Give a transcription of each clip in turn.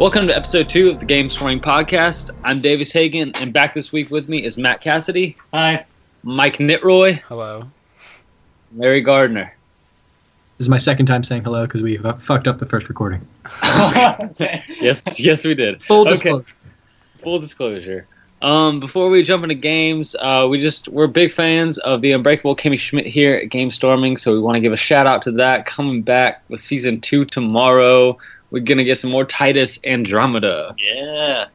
Welcome to episode two of the Game Storming Podcast. I'm Davis Hagan, and back this week with me is Matt Cassidy, Hi. Mike Nitroy, Hello. Larry Gardner. This is my second time saying hello because we fucked up the first recording. Yes, yes, we did. Full Okay. disclosure. Full disclosure. Um, before we jump into games, uh, we just we're big fans of the Unbreakable Kimmy Schmidt here at Game Storming, so we want to give a shout out to that. Coming back with season two tomorrow, we're gonna get some more Titus Andromedon. Yeah.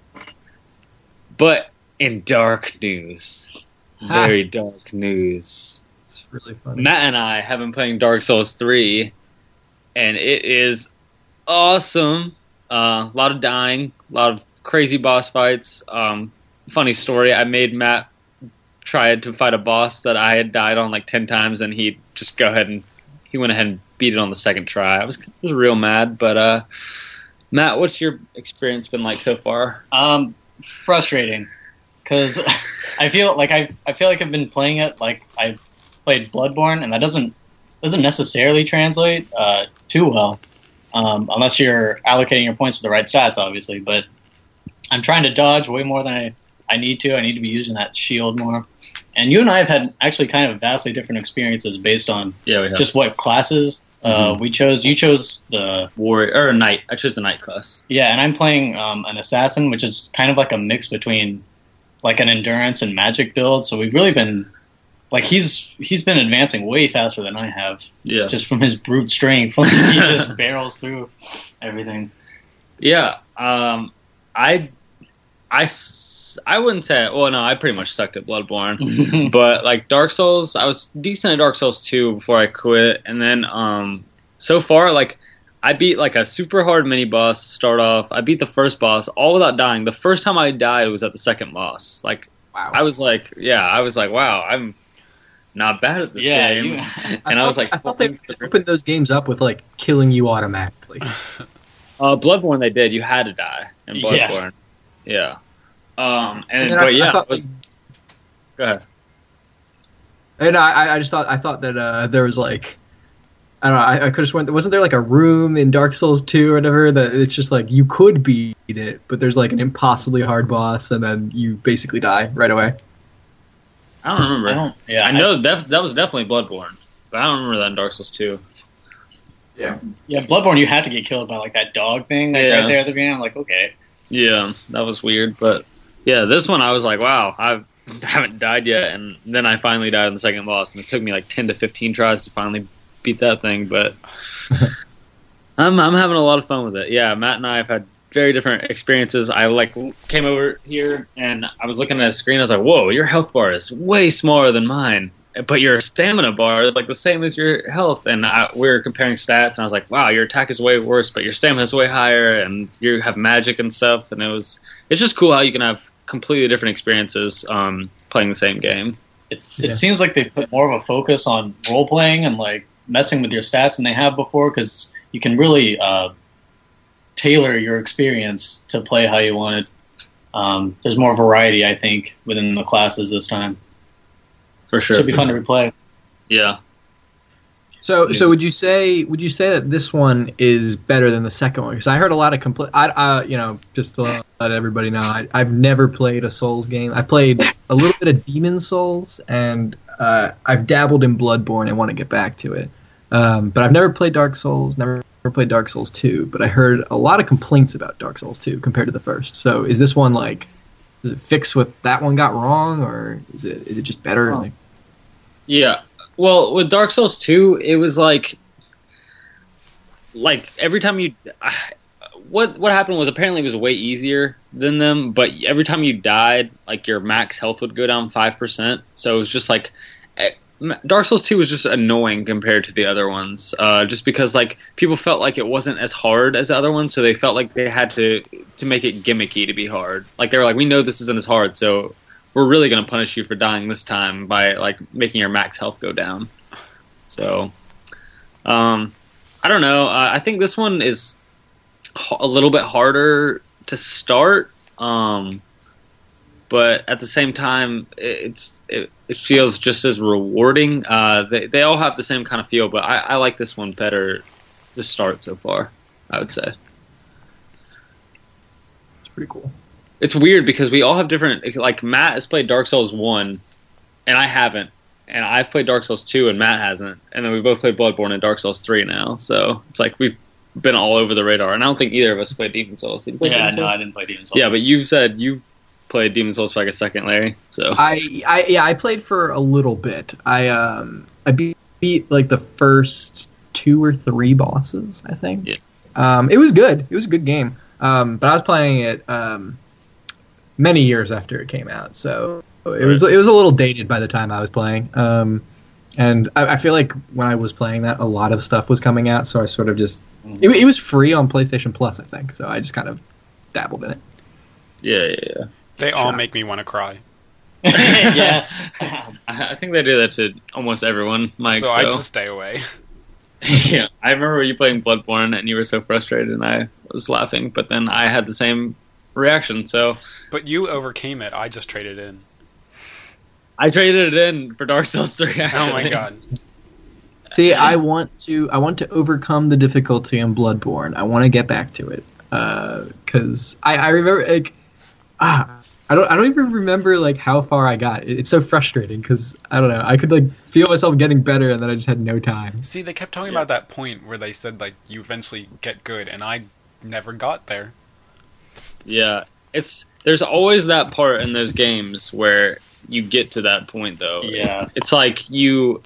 But in dark news, very dark news. It's really funny. Matt and I have been playing Dark Souls 3, and it is awesome. Uh, a lot of dying, a lot of crazy boss fights. Um, funny story I made Matt try to fight a boss that I had died on like 10 times, and he just go ahead and he went ahead and beat it on the second try. I was, I was real mad, but uh, Matt, what's your experience been like so far? Um, frustrating, because I feel like I I feel like I've been playing it like I played Bloodborne, and that doesn't doesn't necessarily translate uh, too well, um, unless you're allocating your points to the right stats, obviously. But I'm trying to dodge way more than I I need to. I need to be using that shield more. And you and I have had actually kind of vastly different experiences based on Yeah, just what classes uh, we chose. You chose the warrior or knight. I chose the knight class. Yeah, and I'm playing um, an assassin, which is kind of like a mix between like an endurance and magic build. So we've really been like he's he's been advancing way faster than I have, Yeah, just from his brute strength. Like, he just barrels through everything. Yeah, um, I, I, s- I wouldn't say. Well, no, I pretty much sucked at Bloodborne, but like Dark Souls, I was decent at Dark Souls two before I quit, and then um, so far like I beat like a super hard mini boss to start off. I beat the first boss all without dying. The first time I died was at the second boss. Like Wow. I was like, yeah, I was like, wow, I'm not bad at this yeah, game. you, and I was thought- like, I thought they opened those games up with like killing you automatically. Uh, Bloodborne, they did. You had to die in Yeah. Bloodborne. Yeah. Um, and, then but I, yeah, I thought, was, go ahead. and I, I just thought I thought that uh, there was like I don't know. I, I could have sworn wasn't there like a room in Dark Souls two or whatever that it's just like you could beat it, but there's like an impossibly hard boss, and then you basically die right away. I don't remember. I I, don't. Yeah, I know that that was definitely Bloodborne, but I don't remember that in Dark Souls two. yeah, Yeah, Bloodborne. You had to get killed by like that dog thing, like Yeah. right there at the beginning. I'm like, okay, Yeah, that was weird, but yeah, this one I was like, wow, I haven't died yet, and then I finally died in the second boss, and it took me like ten to fifteen tries to finally beat that thing, but I'm I'm having a lot of fun with it. Yeah, Matt and I have had very different experiences. I like came over here and I was looking at a screen. I was like, "Whoa, your health bar is way smaller than mine." But your stamina bar is like the same as your health, and I, we were comparing stats, and I was like, "Wow, your attack is way worse, but your stamina is way higher, and you have magic and stuff." And it was, it's just cool how you can have completely different experiences um, playing the same game. it, Yeah. seems like they put more of a focus on role playing and like messing with your stats than they have before because you can really uh, tailor your experience to play how you want it. Um, there's more variety, I think, within the classes this time. For sure. It should be fun to replay. Yeah. So, so would you say would you say that this one is better than the second one? Because I heard a lot of compl- I, I, you know, just to let everybody know, I, I've never played a Souls game. I played a little bit of Demon Souls, and uh, I've dabbled in Bloodborne and want to get back to it. Um, but I've never played Dark Souls. Never, never played Dark Souls two. But I heard a lot of complaints about Dark Souls two compared to the first. So, is this one like? Does it fix what that one got wrong, or is it is it just better? Oh. Like, Yeah. Well, with Dark Souls 2, it was like like every time you what what happened was apparently it was way easier than them, but every time you died, like your max health would go down 5%. So it was just like eh, Dark Souls 2 was just annoying compared to the other ones. Uh, just because like people felt like it wasn't as hard as the other ones, so they felt like they had to to make it gimmicky to be hard. Like they were like we know this isn't as hard, so we're really going to punish you for dying this time by like making your max health go down. So, um, I don't know. Uh, I think this one is a little bit harder to start, um, but at the same time, it- it's it, it feels just as rewarding. Uh, they they all have the same kind of feel, but I, I like this one better to start so far. I would say. It's pretty cool. It's weird because we all have different. Like Matt has played Dark Souls one, and I haven't, and I've played Dark Souls two, and Matt hasn't, and then we both played Bloodborne and Dark Souls three now. So it's like we've been all over the radar, and I don't think either of us played Demon Souls. Did you play Yeah, Demon no, Souls? I didn't play Demon Souls. Yeah, but you said you played Demon Souls for like a second, Larry. So I, I yeah, I played for a little bit. I um I beat, beat like the first two or three bosses, I think. Yeah. Um, it was good. It was a good game. Um, but I was playing it um many years after it came out, so it was it was a little dated by the time I was playing. Um, and I, I feel like when I was playing that, a lot of stuff was coming out, so I sort of just mm-hmm. it, it was free on PlayStation Plus, I think. So I just kind of dabbled in it. yeah, yeah, yeah. They all Sure. make me want to cry. yeah. I, I think they do that to almost everyone, Mike. so So, I just stay away. yeah, I remember you playing Bloodborne and you were so frustrated, and I was laughing, but then I had the same reaction. So But you overcame it. I just traded in. I traded it in for Dark Souls three. Oh my god. See, I want to I want to overcome the difficulty in Bloodborne. I want to get back to it because I, I remember like ah I don't I don't even remember like how far I got. It- It's so frustrating because I don't know. I could like feel myself getting better and then I just had no time. See, they kept talking Yeah. about that point where they said like you eventually get good, and I never got there. Yeah, it's there's always that part in those games where you get to that point though. Yeah. it's like you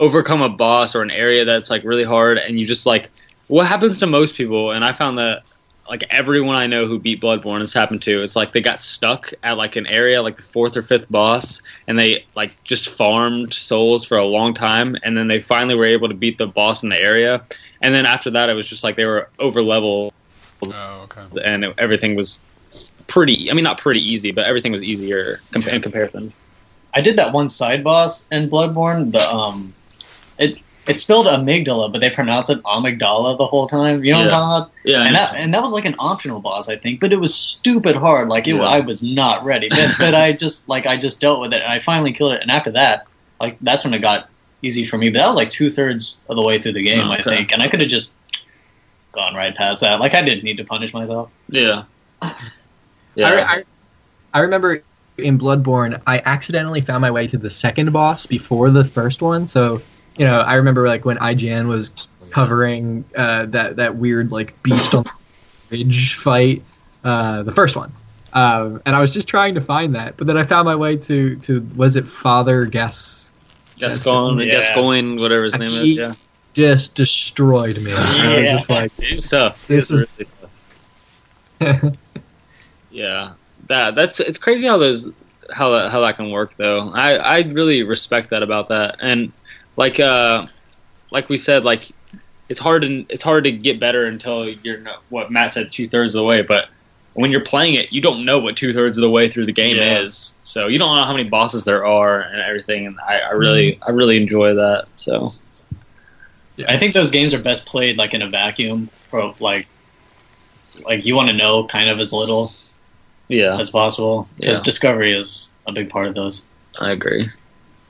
overcome a boss or an area that's like really hard and you just like what happens to most people and i found that like everyone i know who beat bloodborne has happened to it's like they got stuck at like an area like the fourth or fifth boss and they like just farmed souls for a long time and then they finally were able to beat the boss in the area and then after that it was just like they were over level Oh, okay. and it, everything was pretty i mean not pretty easy but everything was easier com- in comparison I did that one side boss in Bloodborne. The um, it it's spelled amygdala, but they pronounce it amygdala the whole time. You know what Yeah. I'm talking about? yeah And that and that was like an optional boss, I think, but it was stupid hard. Like it, Yeah. I was not ready, but, but I just like I just dealt with it, and I finally killed it. And after that, like that's when it got easy for me. But that was like two thirds of the way through the game, I Okay. think, and I could have just gone right past that. Like I didn't need to punish myself. Yeah. I, Yeah. I, I remember in Bloodborne, I accidentally found my way to the second boss before the first one. So, you know, I remember like when IGN was covering uh, that that weird like beast on the ridge fight, uh, the first one, um, and I was just trying to find that, but then I found my way to to was it Father Gas Gascon, Yeah. Gascoigne, whatever his name is. Yeah. just destroyed me. And I was Yeah. just like, It's tough. This It's is- really tough. Yeah. That that's it's crazy how those how that how that can work though. I I really respect that about that. And like uh like we said like it's hard to it's hard to get better until you're not, what Matt said two thirds of the way, but when you're playing it, you don't know what two thirds of the way through the game Yeah. is. So you don't know how many bosses there are and everything. And I, I really I really enjoy that. So I think those games are best played like in a vacuum, for like like you want to know kind of as little yeah, as possible because Yeah. discovery is a big part of those. I agree.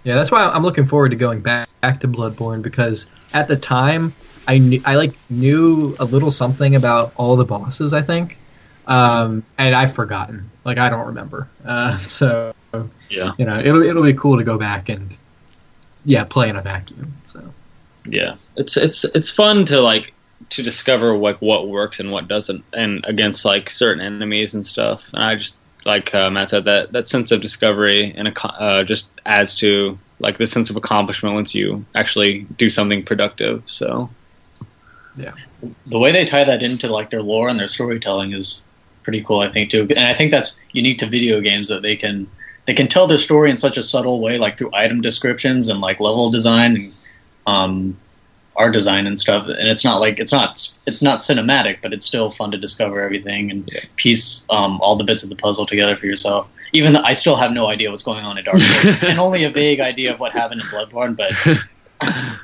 Yeah, that's why I'm looking forward to going back, back to Bloodborne because at the time I knew I like knew a little something about all the bosses I think, um, and I've forgotten. Like I don't remember. Uh, so Yeah. you know it'll it'll be cool to go back and yeah play in a vacuum. So Yeah, it's it's it's fun to like to discover like what works and what doesn't, and against like certain enemies and stuff. And I just like uh, Matt said that that sense of discovery and uh, just adds to like the sense of accomplishment once you actually do something productive. So yeah, The way they tie that into like their lore and their storytelling is pretty cool, I think too. And I think that's unique to video games that they can they can tell their story in such a subtle way, like through item descriptions and like level design and um, art design and stuff. And it's not like it's not it's not cinematic, but it's still fun to discover everything and Yeah. piece um, all the bits of the puzzle together for yourself. Even though I still have no idea what's going on in Dark Souls, and only a vague idea of what happened in Bloodborne. But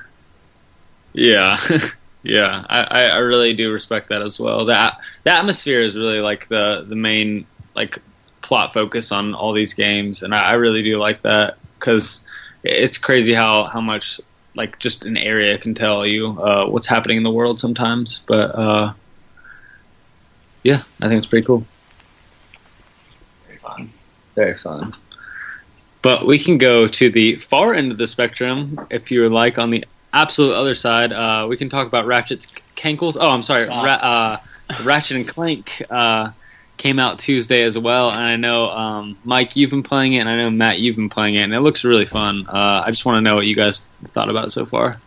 yeah, yeah, I, I really do respect that as well. That the atmosphere is really like the the main like plot focus on all these games, and I, I really do like that because it's crazy how how much like just an area can tell you uh, what's happening in the world sometimes. But uh, yeah, I think it's pretty cool. Very fun. Very fun. But we can go to the far end of the spectrum if you would like. On the absolute other side, uh, we can talk about Ratchet's Cankles. Oh, I'm sorry, Ra- uh, Ratchet and Clank uh, came out Tuesday as well, and I know um, Mike, you've been playing it, and I know Matt, you've been playing it, and it looks really fun. Uh, I just want to know what you guys thought about it so far.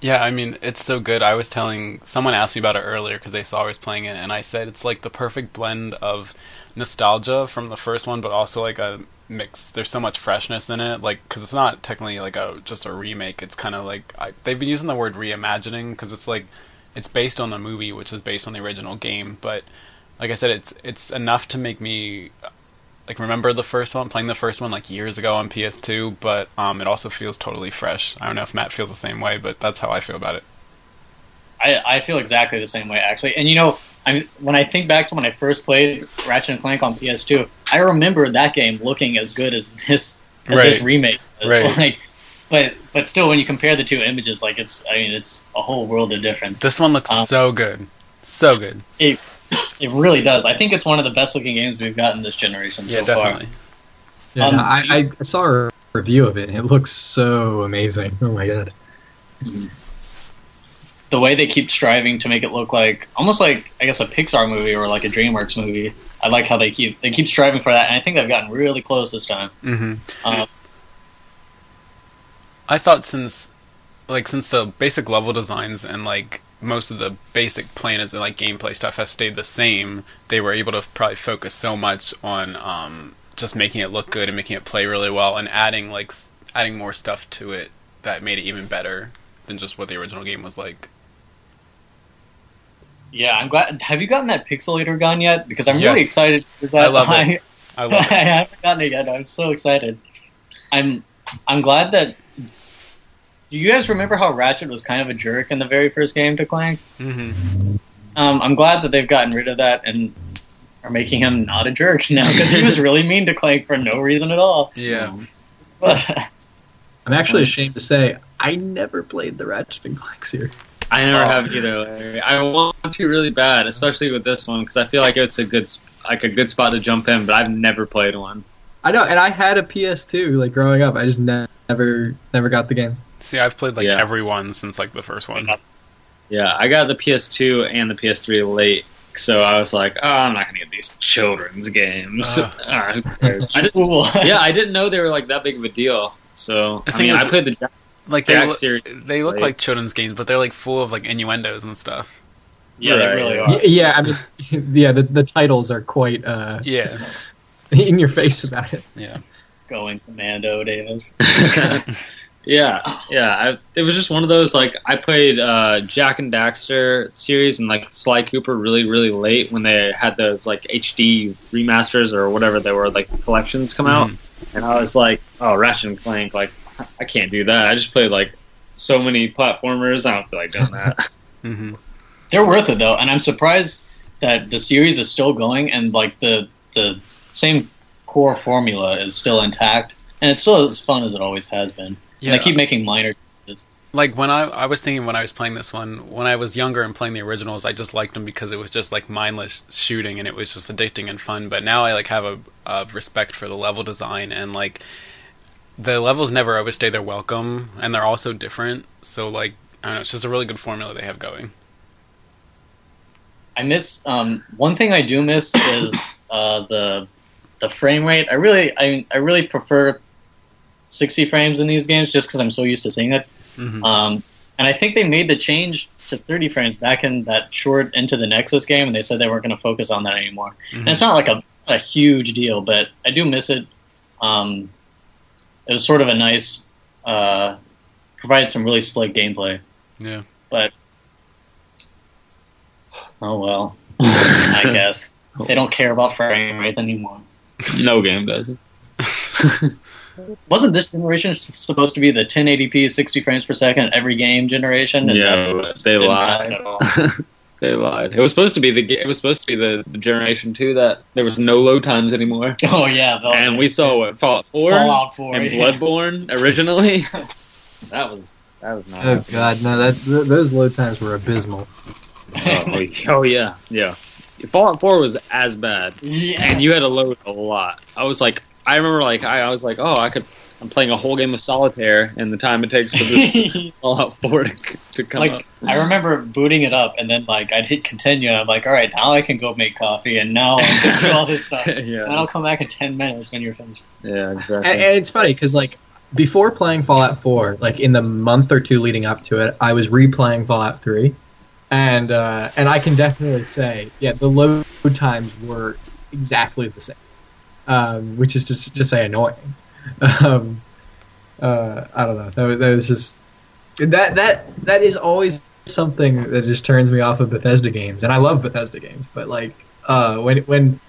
Yeah, I mean, it's so good. I was telling someone asked me about it earlier because they saw I was playing it, and I said it's like the perfect blend of nostalgia from the first one, but also like a mix. There's so much freshness in it, like because it's not technically like a just a remake. It's kind of like I, they've been using the word reimagining because it's like it's based on the movie, which is based on the original game. But like I said, it's it's enough to make me like remember the first one, playing the first one like years ago on PS2. But um, it also feels totally fresh. I don't know if Matt feels the same way, but that's how I feel about it. I, I feel exactly the same way actually. And you know, I mean, when I think back to when I first played Ratchet and Clank on PS2, I remember that game looking as good as this as this Right. remake. does. Right. Like, but but still, when you compare the two images, like it's I mean, it's a whole world of difference. This one looks Um, so good, so good. It it really does. I think it's one of the best looking games we've gotten this generation Yeah, so definitely. Yeah, Um, no, I, I saw a review of it. and It looks so amazing. Oh my god. The way they keep striving to make it look like almost like I guess a Pixar movie or like a DreamWorks movie. I like how they keep they keep striving for that, and I think they've gotten really close this time. hmm Um, I thought since, like, since the basic level designs and like most of the basic planets and like gameplay stuff has stayed the same, they were able to probably focus so much on um, just making it look good and making it play really well, and adding like adding more stuff to it that made it even better than just what the original game was like. Yeah, I'm glad. Have you gotten that pixelator gun yet? Because I'm Yes. really excited. For that. I love it. I I, love it. haven't gotten it yet. I'm so excited. I'm I'm glad that. Do you guys remember how Ratchet was kind of a jerk in the very first game to Clank? hmm Um, I'm glad that they've gotten rid of that and are making him not a jerk now because he was really mean to Clank for no reason at all. Yeah. But I'm actually ashamed to say I never played the Ratchet and Clank series. I never Oh. have either. I want to really bad, especially with this one because I feel like it's a good, like a good spot to jump in. But I've never played one. I know, and I had a PS2 like growing up. I just ne- never never got the game. See, I've played like Yeah. every one since like the first one. Yeah, I got the PS2 and the PS3 late, so I was like, oh, I'm not gonna get these children's games. Ugh. Who cares? I didn't, yeah, I didn't know they were like that big of a deal. So The I mean, is- I played the Jak- Like they Jak look, series. they look like- like children's games, but they're like full of like innuendos and stuff. yeah, they really are. yeah, I mean, yeah, the, the titles are quite uh, Yeah, in your face about it. yeah. Going commando, Davis. Yeah, yeah. I, it was just one of those like I played uh, Jak and Daxter series and like Sly Cooper really, really late when they had those like HD remasters or whatever they were like collections come out, and I was like, oh, Ratchet and Clank, like I can't do that. I just played like so many platformers. I don't feel like doing that. hmm They're worth it though, and I'm surprised that the series is still going and like the the same core formula is still intact, and it's still as fun as it always has been. Yeah, And they keep making minor. changes. like when I I was thinking when I was playing this one, when I was younger and playing the originals, I just liked them because it was just like mindless shooting and it was just addicting and fun. But now I like have a, a respect for the level design and like the levels never overstay their welcome and they're also different. So like I don't know, it's just a really good formula they have going. I miss um, one thing I do miss is uh, the the frame rate. I really I I really prefer 60 frames in these games just because I'm so used to seeing it. hmm Um, and I think they made the change to 30 frames back in that short Into the Nexus game, and they said they weren't going to focus on that anymore. And it's not like a, a huge deal, but I do miss it. Um, it was sort of a nice, uh, provided some really slick gameplay. Yeah. But, oh well, I guess they don't care about frame rate anymore. no game does. Wasn't this generation supposed to be the 1080p 60 frames per second every game generation? And Yeah, that but just they lied. happen at all. they lied. It was supposed to be the. ga- It was supposed to be the, the generation two that there was no load times anymore. Oh yeah, and we saw what Fallout Four Fallout 4 and yeah. Bloodborne originally. that was that was not. Oh god, no, that th- those load times were abysmal. oh, oh yeah, yeah. Fallout 4 was as bad, Yeah. and you had to load a lot. I was like, I remember like I, I was like, oh, I could. I'm playing a whole game of solitaire, and the time it takes for this Fallout 4 to, to come up. like I remember booting it up and then like I'd hit continue. I'm like, all right, now I can go make coffee, and now I can do all this stuff. And yeah, I'll come back in ten minutes when you're finished. yeah, and, exactly. and it's funny because like before playing Fallout 4, like in the month or two leading up to it, I was replaying Fallout 3, and uh, and I can definitely say, yeah, the load times were exactly the same, um, which is just just say annoying. Um, uh, I don't know. That, that was just that that that is always something that just turns me off of Bethesda games, and I love Bethesda games, but like uh, when when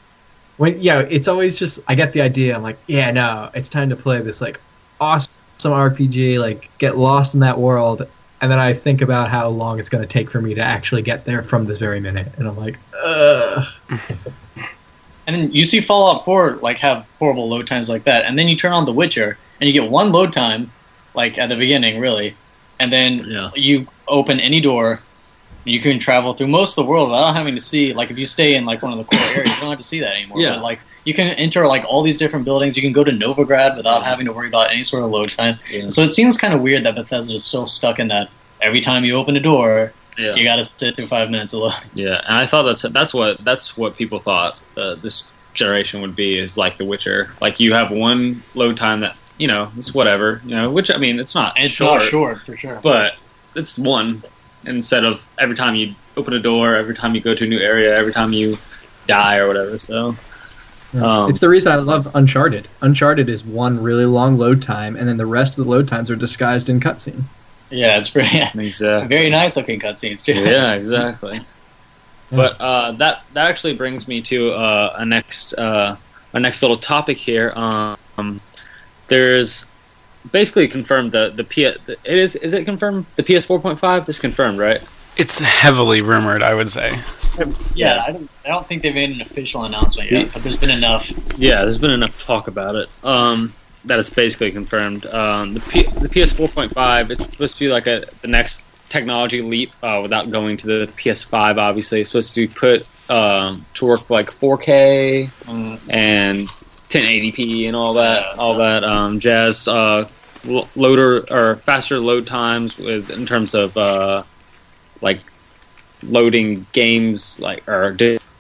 when yeah, it's always just I get the idea. I'm like, yeah, no, it's time to play this like awesome RPG, like get lost in that world, and then I think about how long it's going to take for me to actually get there from this very minute, and I'm like, ugh. And then you see Fallout 4 like have horrible load times like that, and then you turn on The Witcher and you get one load time, like at the beginning, really, and then Yeah. you open any door. You can travel through most of the world without having to see, like, if you stay in like one of the core areas, you don't have to see that anymore. Yeah. But, like, you can enter like all these different buildings. You can go to Novigrad without having to worry about any sort of load time. Yeah. So it seems kind of weird that Bethesda is still stuck in that. Every time you open a door, yeah. you got to sit through five minutes alone. Yeah, and I thought that's that's what that's what people thought uh, this generation would be is like The Witcher. Like you have one load time that you know it's whatever you know, which I mean it's not And it's short, not short for sure. but it's one instead of every time you open a door, every time you go to a new area, every time you die or whatever. So Um, it's the reason I love Uncharted. Uncharted is one really long load time, and then the rest of the load times are disguised in cutscenes. Yeah, it's pretty exactly. very nice looking cutscenes too. yeah, exactly. But uh, that that actually brings me to uh, a next uh, a next little topic here. Um, there's basically confirmed the the P it is is it confirmed the PS 4.5 is confirmed right? It's heavily rumored, I would say. Yeah, I don't, I don't think they've made an official announcement yet, but there's been enough. Yeah, there's been enough talk about it. Um, that it's basically confirmed. Um, the P- the PS 4.5 it's supposed to be like a the next technology leap uh, without going to the PS5. Obviously, it's supposed to put um, to work like 4K Mm, and 1080p and all that, all that um, jazz. Uh, loader or faster load times with in terms of uh, like loading games, like or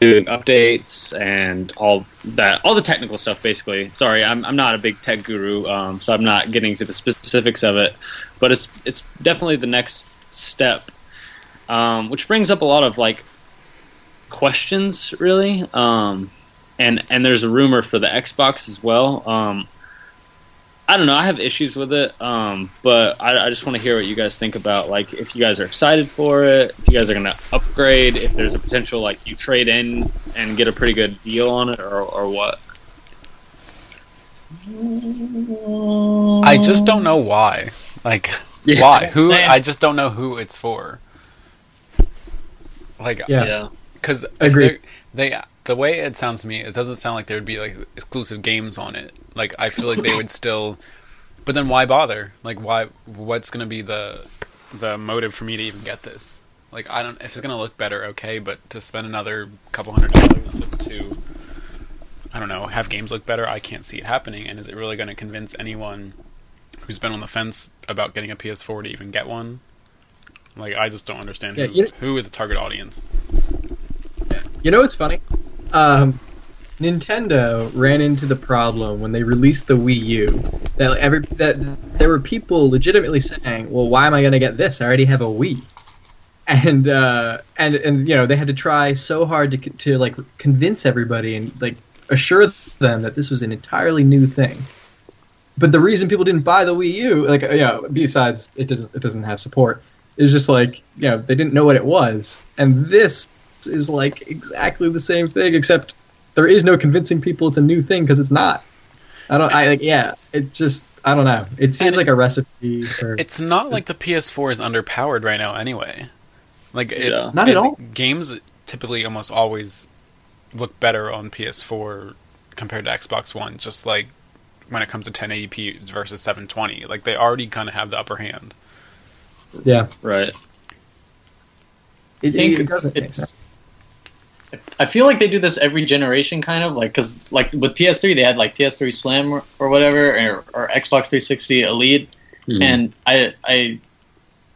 doing updates and all that, all the technical stuff. Basically, sorry, I'm I'm not a big tech guru, um, so I'm not getting to the specifics of it, but it's it's definitely the next step, um, which brings up a lot of like questions, really. Um, and and there's a rumor for the Xbox as well. Um, I don't know. I have issues with it, um, but I, I just want to hear what you guys think about. Like, if you guys are excited for it, if you guys are going to upgrade, if there's a potential like you trade in and get a pretty good deal on it, or or what. I just don't know why. Like, Yeah. why? Who? Same. I just don't know who it's for. Like, Yeah. because Agreed. they the way it sounds to me, it doesn't sound like there would be like exclusive games on it. Like, I feel like they would still. But then why bother? Like, why? What's gonna be the the motive for me to even get this? Like, I don't. If it's gonna look better, okay. But to spend another couple hundred dollars just to, I don't know, have games look better, I can't see it happening. And is it really gonna convince anyone who's been on the fence about getting a PS4 to even get one? Like, I just don't understand Yeah, who, you- who is the target audience. You know what's funny? Um, Nintendo ran into the problem when they released the Wii U that every that there were people legitimately saying, "Well, why am I going to get this? I already have a Wii." And uh, and and you know they had to try so hard to to like convince everybody and like assure them that this was an entirely new thing. But the reason people didn't buy the Wii U, like you know, besides it doesn't it doesn't have support, is just like you know they didn't know what it was. And this is like exactly the same thing, except there is no convincing people it's a new thing because it's not. I don't. I like. Yeah. It just. I don't know. It seems And like a recipe for. It's not like the PS4 is underpowered right now, anyway. Like, it, Yeah. Not at all. Games typically almost always look better on PS4 compared to Xbox One. Just like when it comes to 1080p versus 720, like they already kind of have the upper hand. yeah. Right. It, think it doesn't. make it's sense. I feel like they do this every generation, kind of like because like with PS3 they had like PS3 Slim or, or whatever, or, or Xbox 360 Elite, Hmm. and I I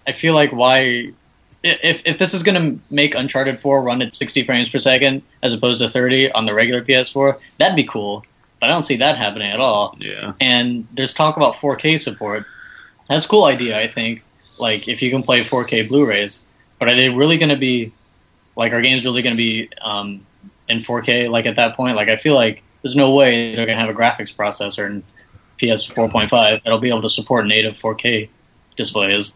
I feel like why if if this is gonna make Uncharted 4 run at 60 frames per second as opposed to 30 on the regular PS4, that'd be cool. But I don't see that happening at all. yeah. And there's talk about 4K support. That's a cool idea, I think. Like if you can play 4K Blu-rays, but are they really gonna be like our games really gonna be um, in 4K? Like at that point, like I feel like there's no way they're gonna have a graphics processor in PS 4.5 that'll be able to support native 4K displays,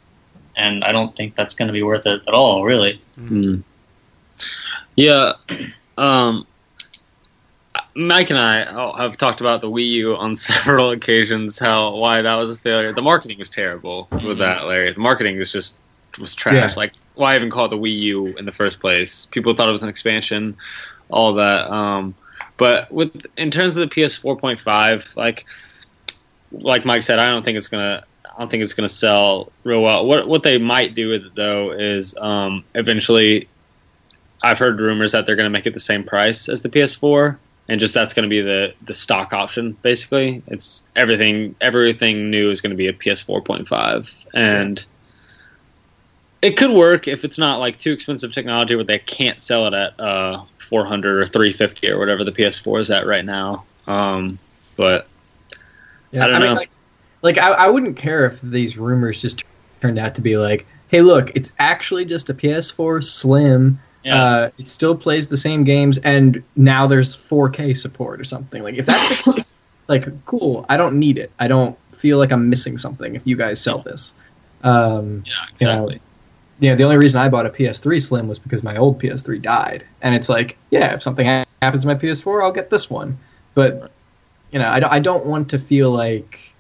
and I don't think that's going to be worth it at all, really. Hmm. Yeah. Um, Mike and I oh, have talked about the Wii U on several occasions. How why that was a failure. The marketing was terrible with that, Larry. The marketing was just was trash. Yeah. Like why even call it the Wii U in the first place? People thought it was an expansion, all that. Um, but with in terms of the PS 4.5, like like Mike said, I don't think it's gonna. I don't think it's gonna sell real well. What what they might do with it though is um, eventually. I've heard rumors that they're going to make it the same price as the PS4, and just that's going to be the the stock option. Basically, it's everything everything new is going to be a PS4.5, and it could work if it's not like too expensive technology where they can't sell it at uh, 400 or 350 or whatever the PS4 is at right now. Um, but Yeah, I don't mean, know. like, like I, I wouldn't care if these rumors just turned out to be like, hey, look, it's actually just a PS4 Slim. Yeah. Uh, it still plays the same games, and now there's 4K support or something. Like, if that's the case, like, cool. I don't need it. I don't feel like I'm missing something if you guys sell this. Um, yeah, you know, yeah, the only reason I bought a PS3 Slim was because my old PS3 died, and it's like, yeah, if something happens to my PS4, I'll get this one. But you know, I don't, I don't want to feel like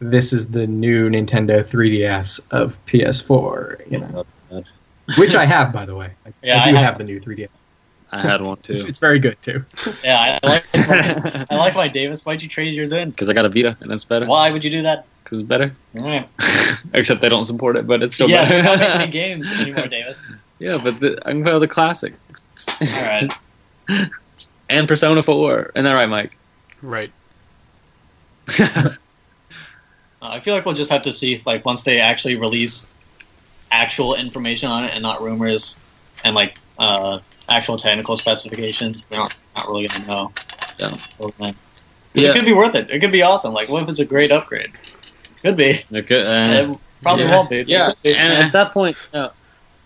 this is the new Nintendo 3DS of PS4. You know, which I have, by the way. I, Yeah, I do I have, have- the new 3DS. I had one too It's, it's very good too. yeah, I like, I like my Davis. Why'd you trade yours in? because I got a Vita and it's better. Why would you do that? Because it's better. Yeah, Except they don't support it, but it's still yeah they're not making better. any games anymore, Davis. yeah, but the, I can play all the classic All right. and Persona 4. Isn't that right, Mike? Right. Uh, I feel like we'll just have to see, if, like, once they actually release actual information on it and not rumors and like uh, actual technical specifications. We're not, not really gonna know. Yeah. Yeah. it could be worth it. It could be awesome. Like, what if it's a great upgrade? Could be. They're good, uh, It probably Yeah. won't be. yeah, and at that point, you know,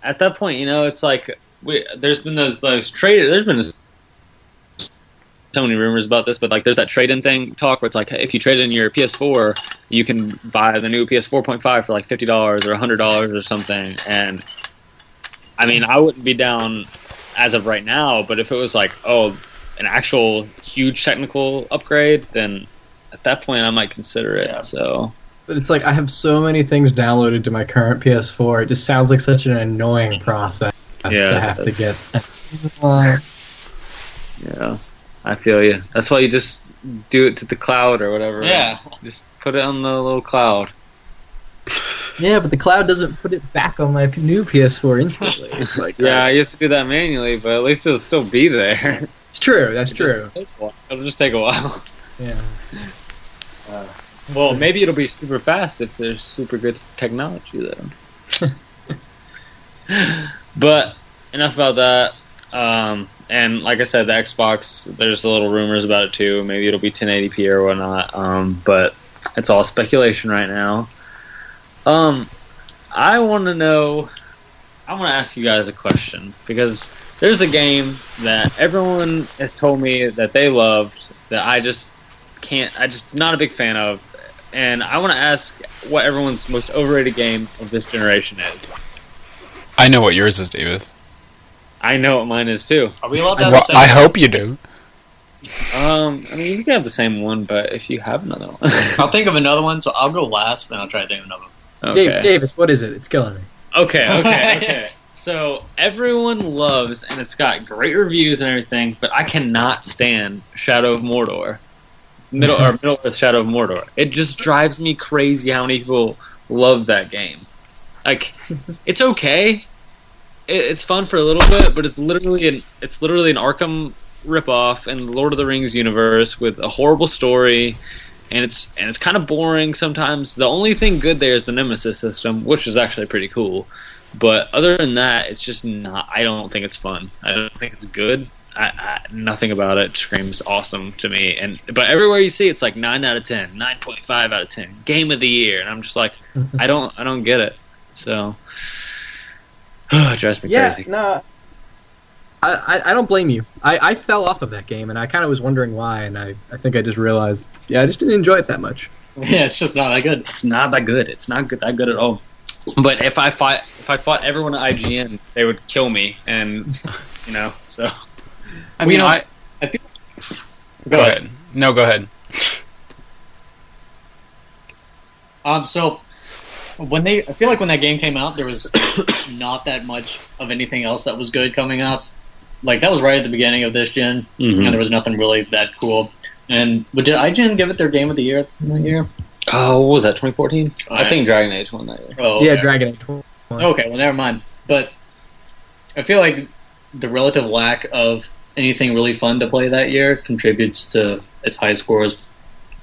at that point, you know, it's like we, there's been those those trade. There's been so many rumors about this, but like there's that trade-in thing talk where it's like, hey, if you trade in your PS4, you can buy the new PS4.5 for like fifty dollars or hundred dollars or something. And I mean, I wouldn't be down as of right now, but if it was like, oh, an actual huge technical upgrade, then at that point I might consider it. Yeah. So But it's like I have so many things downloaded to my current PS4. It just sounds like such an annoying process Yeah, to have to get. Yeah, I feel you. That's why you just do it to the cloud or whatever. Yeah. Just put it on the little cloud. yeah, but the cloud doesn't put it back on my new PS4 instantly. It's like Yeah, I used to do that manually, but at least it'll still be there. it's true. That's true. It'll just take a while. Yeah. Well, maybe it'll be super fast if there's super good technology though. but enough about that. Um, and like I said, the Xbox, there's a little rumors about it too. Maybe it'll be 1080p or whatnot. Um, but it's all speculation right now. Um, I want to know. I want to ask you guys a question because there's a game that everyone has told me that they loved that I just can't. I just not a big fan of, and I want to ask what everyone's most overrated game of this generation is. I know what yours is, Davis. I know what mine is too. Are we allowed to have Well, the same? I hope you do. Um, I mean, you can have the same one, but if you have another one, I'll think of another one, so I'll go last, and I'll try to think of another one. Okay. Dave, Davis, what is it? It's killing me. Okay, okay, okay. So everyone loves, and it's got great reviews and everything, but I cannot stand Shadow of Mordor, Middle or Middle Earth Shadow of Mordor. It just drives me crazy how many people love that game. Like, it's okay, it, it's fun for a little bit, but it's literally an it's literally an Arkham ripoff in the Lord of the Rings universe with a horrible story, and it's and it's kind of boring sometimes. The only thing good there is the Nemesis system, which is actually pretty cool. But other than that, it's just not. I don't think it's fun. I don't think it's good. I, I, nothing about it screams awesome to me. And but everywhere you see, it's like nine out of 10, 9.5 out of ten, game of the year, and I'm just like, I don't, I don't get it. So it drives me yeah, crazy. no. I, I, I don't blame you. I, I fell off of that game, and I kind of was wondering why, and I, I think I just realized, yeah, I just didn't enjoy it that much. Yeah, it's just not that good. It's not that good. It's not good that good at all. But if I fought, if I fought everyone at IGN, they would kill me, and you know, so I mean, you know- I I feel. go ahead. No, go ahead. Um, so when they, I feel like when that game came out, there was not that much of anything else that was good coming up. Like that was right at the beginning of this gen, Mm-hmm. and there was nothing really that cool. And but did IGN give it their game of the year that year? Oh, what was that? 2014? I Alright. think Dragon Age won that year. Oh, Yeah, okay. Dragon Age. 1. Okay, well, never mind. But I feel like the relative lack of anything really fun to play that year contributes to its high scores.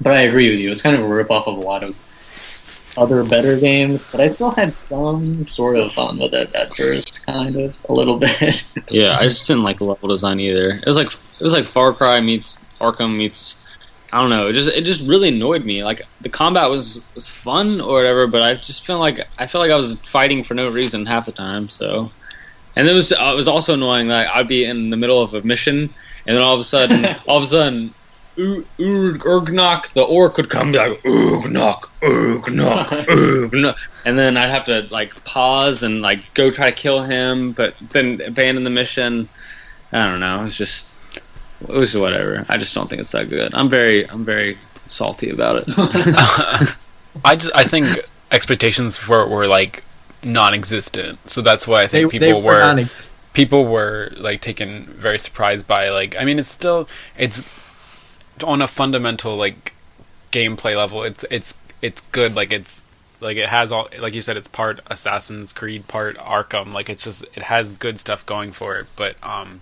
But I agree with you; it's kind of a ripoff of a lot of other better games. But I still had some sort of fun with it at first, kind of a little bit. Yeah, I just didn't like the level design either. It was like it was like Far Cry meets Arkham meets. I don't know. It just it just really annoyed me. Like the combat was was fun or whatever, but I just felt like I felt like I was fighting for no reason half the time. So, and it was uh, it was also annoying that I'd be in the middle of a mission, and then all of a sudden, all of a sudden. Ur- Ur- Urgnok, the orc would come be like, Urgnok, Urgnok, Urgnok. And then I'd have to, like, pause and, like, go try to kill him, but then abandon the mission. I don't know. It's just, it was whatever. I just don't think it's that good. I'm very, I'm very salty about it. I just I think expectations for it were like non-existent, so that's why I think they people were were people were like taken very surprised by like I mean it's still it's on a fundamental like gameplay level it's it's it's good. Like it's like it has all like you said it's part Assassin's Creed part Arkham. Like it's just it has good stuff going for it. But um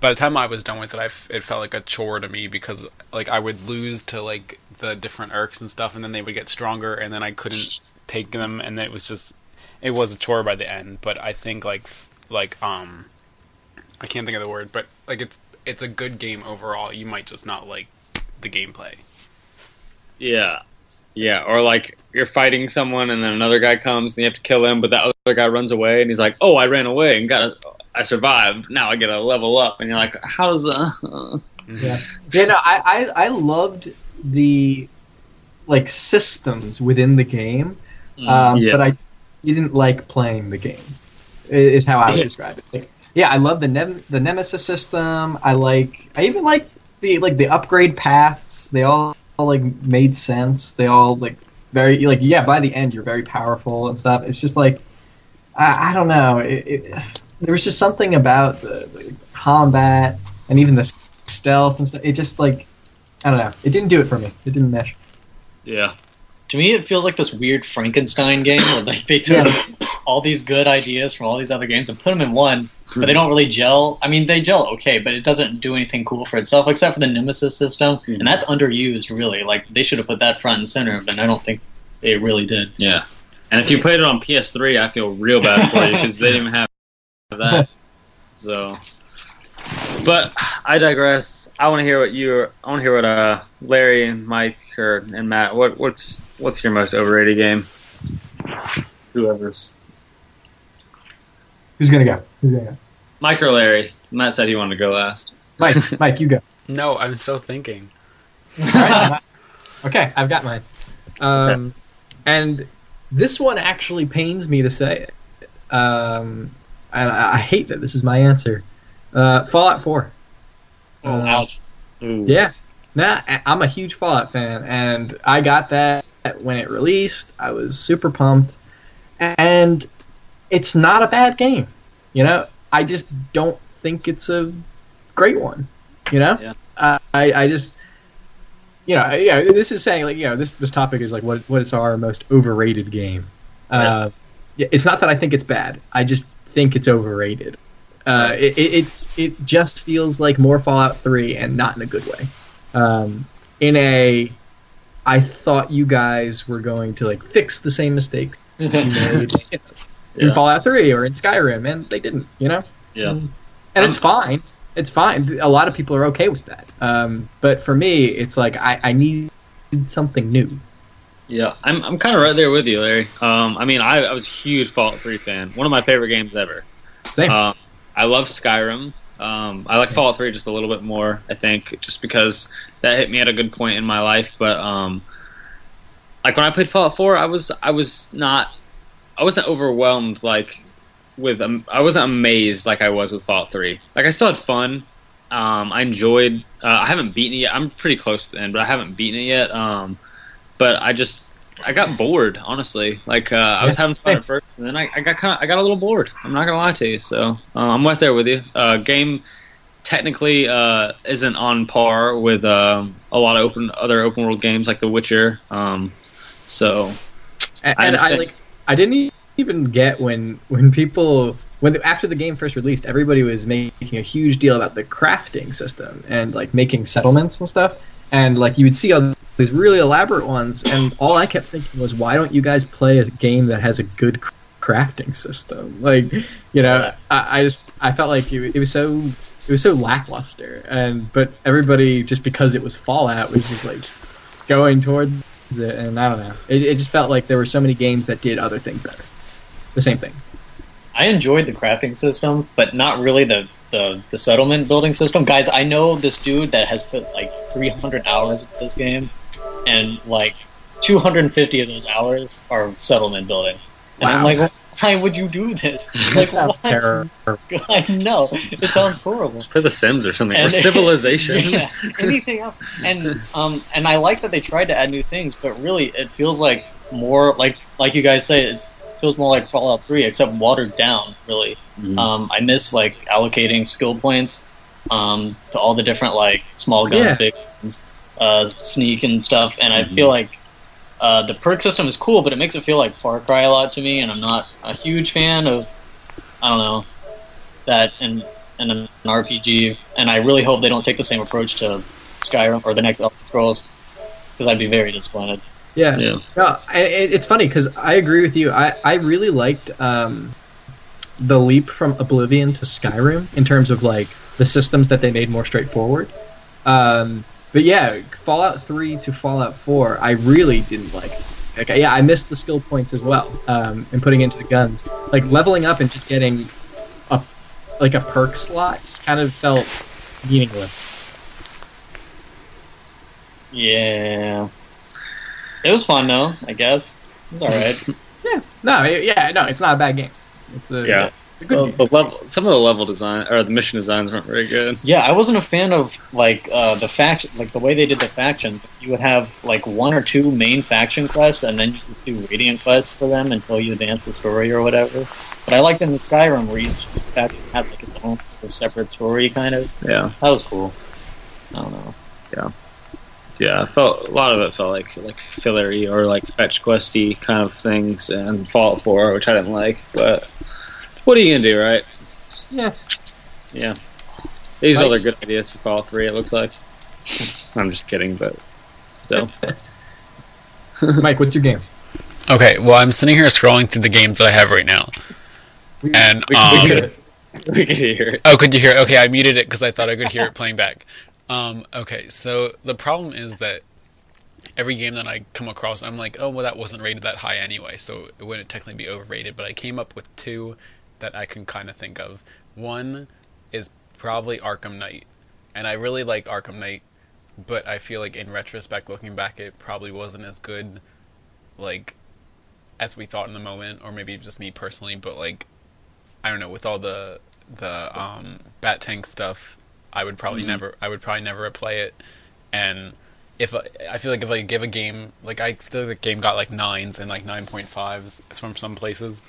by the time I was done with it I f- it felt like a chore to me because like I would lose to like the different irks and stuff and then they would get stronger and then I couldn't take them and it was just it was a chore by the end. But I think like like um I can't think of the word, but like it's it's a good game overall. You might just not like the gameplay. yeah. Yeah. Or, like, you're fighting someone and then another guy comes and you have to kill him, but that other guy runs away and he's like, oh, I ran away and got I survived. Now I get a level up. And you're like, how does that. Yeah, yeah. No, I, I I loved the like systems within the game, um, Yeah. but I didn't like playing the game. i- Is how I would Yeah. describe it. Like, yeah, I love the nem- the Nemesis system. I like. I even like the like the upgrade paths. They all, all like made sense. They all like very like yeah. By the end, you're very powerful and stuff. It's just like I, I don't know. It, it, there was just something about the, the combat and even the stealth and stuff. It just like I don't know. It didn't do it for me. It didn't mesh. yeah. to me, it feels like this weird Frankenstein game where like they took all these good ideas from all these other games and put them in one, but they don't really gel. I mean, they gel okay, but it doesn't do anything cool for itself except for the Nemesis system, Mhm. and that's underused. Really, like they should have put that front and center, but I don't think they really did. Yeah. And if you played it on PS3, I feel real bad for you because they didn't have that. So, but I digress. I want to hear what you. I want to hear what uh Larry and Mike or and Matt. What what's what's your most overrated game? Whoever's Who's gonna go? Who's gonna go? Mike or Larry. Matt said he wanted to go last. Mike, Mike, you go. No, I'm still thinking. All right. okay, I've got mine. Um, and this one actually pains me to say it. Um, and I, I hate that this is my answer. Uh, Fallout Four. Oh, Uh, ouch! Yeah, nah, I- I'm a huge Fallout fan, and I got that when it released. I was super pumped, and it's not a bad game. You know, I just don't think it's a great one. You know, Yeah. uh, I I just you know yeah this is saying like you know this this topic is like what what is our most overrated game. Uh, yeah, it's not that I think it's bad. I just think it's overrated. Uh, it, it, it's it just feels like more Fallout Three, and not in a good way. Um, in a, I thought you guys were going to like fix the same mistakes you made in Yeah. Fallout Three or in Skyrim, and they didn't. You know, Yeah. and it's fine. It's fine. A lot of people are okay with that. Um, but for me, it's like I, I need something new. Yeah, I'm I'm kind of right there with you, Larry. Um, I mean, I, I was a huge Fallout 3 fan. One of my favorite games ever. Same. Um, I love Skyrim. Um, I like Fallout 3 just a little bit more, I think, just because that hit me at a good point in my life. But um, like when I played Fallout 4, I was I was not I wasn't overwhelmed like with um, I wasn't amazed like I was with Fallout 3. Like I still had fun. Um, I enjoyed. Uh, I haven't beaten it yet. I'm pretty close to the end, but I haven't beaten it yet. Um, but I just I got bored, honestly. Like uh, I was having fun at first, and then I, I got kind of I got a little bored. I'm not gonna lie to you. So uh, I'm right there with you. Uh, game technically uh, isn't on par with um, a lot of open other open world games like The Witcher. Um, so and, I and I like I didn't even get when when people when the, after the game first released, everybody was making a huge deal about the crafting system and like making settlements and stuff. And like you would see all these really elaborate ones, and all I kept thinking was, why don't you guys play a game that has a good crafting system? Like, you know, I, I just I felt like it, it was so it was so lackluster, and but everybody just because it was Fallout was just like going towards it, and I don't know. It, it just felt like there were so many games that did other things better. The same thing. I enjoyed the crafting system, but not really the, the, the settlement building system. Guys, I know this dude that has put like 300 hours into this game, and like 250 of those hours are settlement building. And I'm like, why would you do this? Like, why? I know it sounds horrible. for The Sims or something or Civilization. yeah, anything else. And um, and I like that they tried to add new things, but really, it feels like more like like you guys say, it feels more like Fallout Three, except watered down. Really, Mhm. um, I miss like allocating skill points um, to all the different like small guns, Yeah. big guns, uh, sneak and stuff. And I Mhm. feel like uh, the perk system is cool, but it makes it feel like Far Cry a lot to me, and I'm not a huge fan of I don't know that in in an RPG. And I really hope they don't take the same approach to Skyrim or the next Elder Scrolls, because I'd be very disappointed. Yeah. Yeah. No, I- it, it's funny because I agree with you. I, I really liked um, the leap from Oblivion to Skyrim in terms of like the systems that they made more straightforward. Um, but yeah, Fallout Three to Fallout Four, I really didn't like. Like, yeah, I missed the skill points as well, um, and putting into the guns. Like leveling up and just getting a like a perk slot just kind of felt meaningless. Yeah, it was fun though. I guess it was all right. Yeah, no, yeah, no, it's not a bad game. It's a, Yeah. A good Well, the level, some of the level design or the mission designs weren't very good. Yeah, I wasn't a fan of like uh, the faction, like the way they did the faction. You would have like one or two main faction quests, and then you could do radiant quests for them until you advance the story or whatever. But I liked in the Skyrim where each faction had like its own separate story, kind of. Yeah, That was cool. I don't know. yeah. I felt a lot of it felt like like fillery or like fetch questy kind of things, and Fallout 4, which I didn't like. But what are you gonna do, right? Yeah. Yeah. These Like- are good ideas for Fallout 3. It looks like. I'm just kidding, but still. Mike, what's your game? Okay, well, I'm sitting here scrolling through the games that I have right now, and We, um, we could we could hear it. Oh, could you hear it? Okay, I muted it because I thought I could hear it playing back. Um, okay, so the problem is that every game that I come across, I'm like, oh, well, that wasn't rated that high anyway, so it wouldn't technically be overrated. But I came up with two that I can kind of think of. One is probably Arkham Knight, and I really like Arkham Knight, but I feel like in retrospect, looking back, it probably wasn't as good, like, as we thought in the moment, or maybe just me personally. But like, I don't know, with all the the um, Bat Tank stuff, I would probably never, I would probably never play it. And if I, I feel like if I give a game, like I feel like the game got like nines and like nine point fives from some places.